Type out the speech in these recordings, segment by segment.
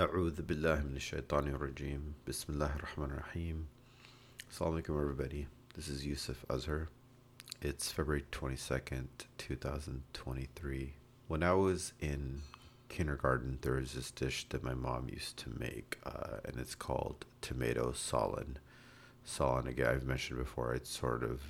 A'udhu billahi minash shaitani rajim. Bismillahir rahmanir rahim. Assalamu alaikum everybody. This is Yusuf Azhar. It's February 22nd, 2023. When I was in kindergarten, there was this dish that my mom used to make, uh, and it's called tomato salan salan again, I've mentioned before, it's sort of,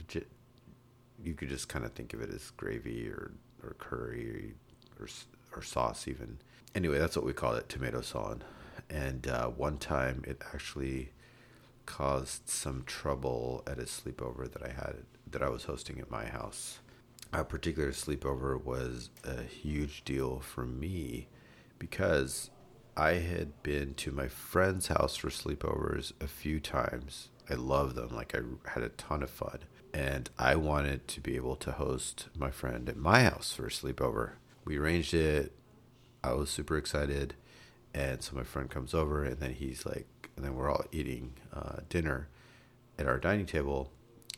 you could just kind of think of it as gravy or, or curry or, or, or sauce even anyway, that's what we call it, tomato salan. And uh, one time it actually caused some trouble at a sleepover that I had that I was hosting at my house. A particular sleepover was a huge deal for me because I had been to my friend's house for sleepovers a few times. I love them, like I had a ton of fun. And I wanted to be able to host my friend at my house for a sleepover. We arranged it, I was super excited. And so my friend comes over, and then he's like, and then we're all eating uh, dinner at our dining table.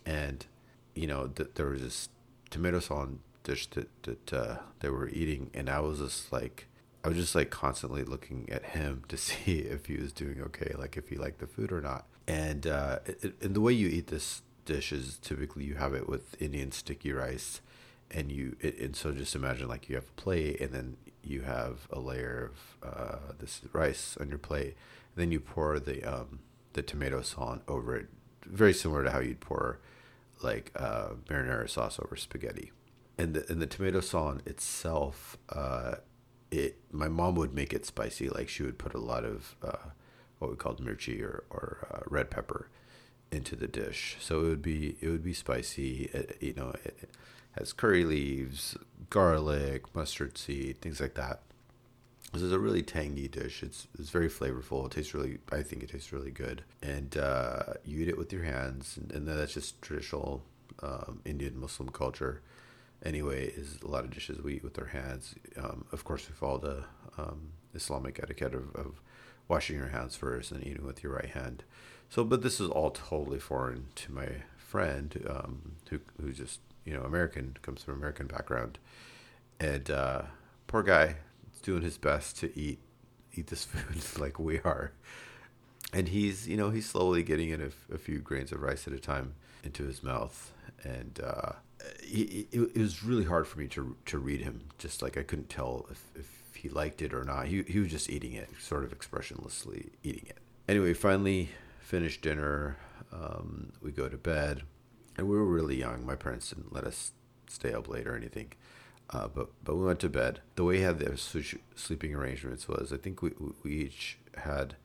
And, you know, th- there was this tomato salan dish that, that uh, they were eating. And I was just like, I was just like constantly looking at him to see if he was doing okay, like if he liked the food or not. And, uh, it, and the way you eat this dish is typically you have it with Indian sticky rice and you it, and so just imagine like you have a plate and then you have a layer of uh, this rice on your plate and then you pour the um, the tomato sauce over it very similar to how you'd pour like uh, marinara sauce over spaghetti. And the, and the tomato sauce itself uh, it my mom would make it spicy like she would put a lot of uh, what we called mirchi or, or uh, red pepper into the dish so it would be it would be spicy it, you know it, has curry leaves, garlic, mustard seed, things like that. This is a really tangy dish. It's it's very flavorful. It tastes really. I think it tastes really good. And uh, you eat it with your hands, and, and that's just traditional um, Indian Muslim culture. Anyway, is a lot of dishes we eat with our hands. Um, of course, we follow the um, Islamic etiquette of, of washing your hands first and eating with your right hand. So, but this is all totally foreign to my friend um, who who just you know, American, comes from American background, and uh, poor guy is doing his best to eat eat this food like we are, and he's you know he's slowly getting in a, few grains of rice at a time into his mouth, and uh, it, it, was really hard for me to to read him. Just like I couldn't tell if, if he liked it or not. He he was just eating it, sort of expressionlessly eating it. Anyway, finally finished dinner. Um, we go to bed and we were really young. My parents didn't let us stay up late or anything. Uh, but but we went to bed. The way we had the sleeping arrangements was I think we we each had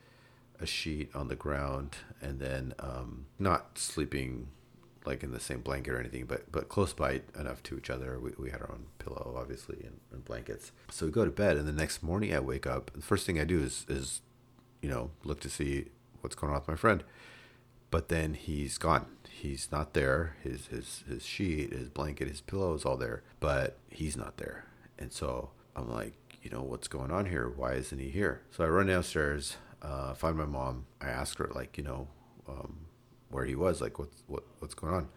a sheet on the ground and then um, not sleeping like in the same blanket or anything, but but close by enough to each other. We, we had our own pillow, obviously, and, and blankets. So we go to bed, and the next morning I wake up. The first thing I do is is you know look to see what's going on with my friend, but then he's gone he's not there. His his his sheet, his blanket, his pillow is all there, but he's not there. And so I'm like, you know, what's going on here? Why isn't he here? So I run downstairs, uh, find my mom. I ask her like, you know, um, where he was, like what's what what's going on.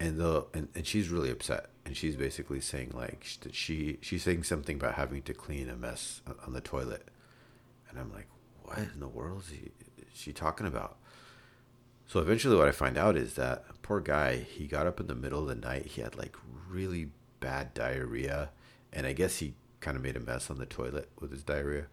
And the and, and she's really upset, and she's basically saying like she she's saying something about having to clean a mess on the toilet, and I'm like, what in the world is, he, is she talking about? So eventually, what I find out is that poor guy, he got up in the middle of the night. He had like really bad diarrhea, and I guess he kind of made a mess on the toilet with his diarrhea,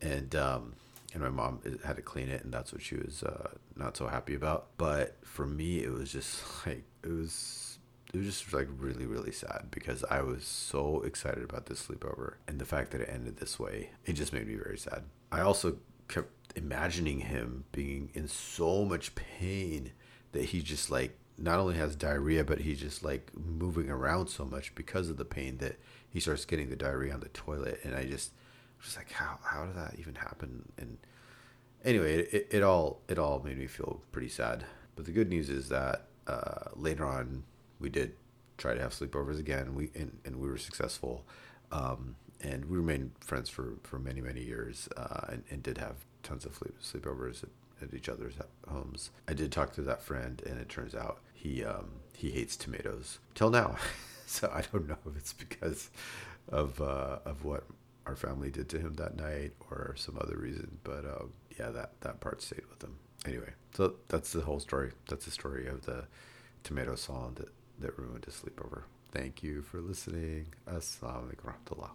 and um, and my mom had to clean it, and that's what she was uh, not so happy about. But for me, it was just like it was it was just like really really sad because I was so excited about this sleepover, and the fact that it ended this way, it just made me very sad. I also kept imagining him being in so much pain that he just like not only has diarrhea but he's just like moving around so much because of the pain that he starts getting the diarrhea on the toilet. And i just just like how how did that even happen? And anyway it, it all it all made me feel pretty sad. But the good news is that uh, later on we did try to have sleepovers again. We and, and we were successful. Um, and we remained friends for, for many many years uh, and, and did have tons of sleep, sleepovers at, at, each other's homes. I did talk to that friend, and it turns out he um, he hates tomatoes till now. so I don't know if it's because of uh, of what our family did to him that night or some other reason. But um, yeah, that, that part stayed with him. Anyway, so that's the whole story. That's the story of the tomato salan that, that ruined his sleepover. Thank you for listening. Assalamu alaikum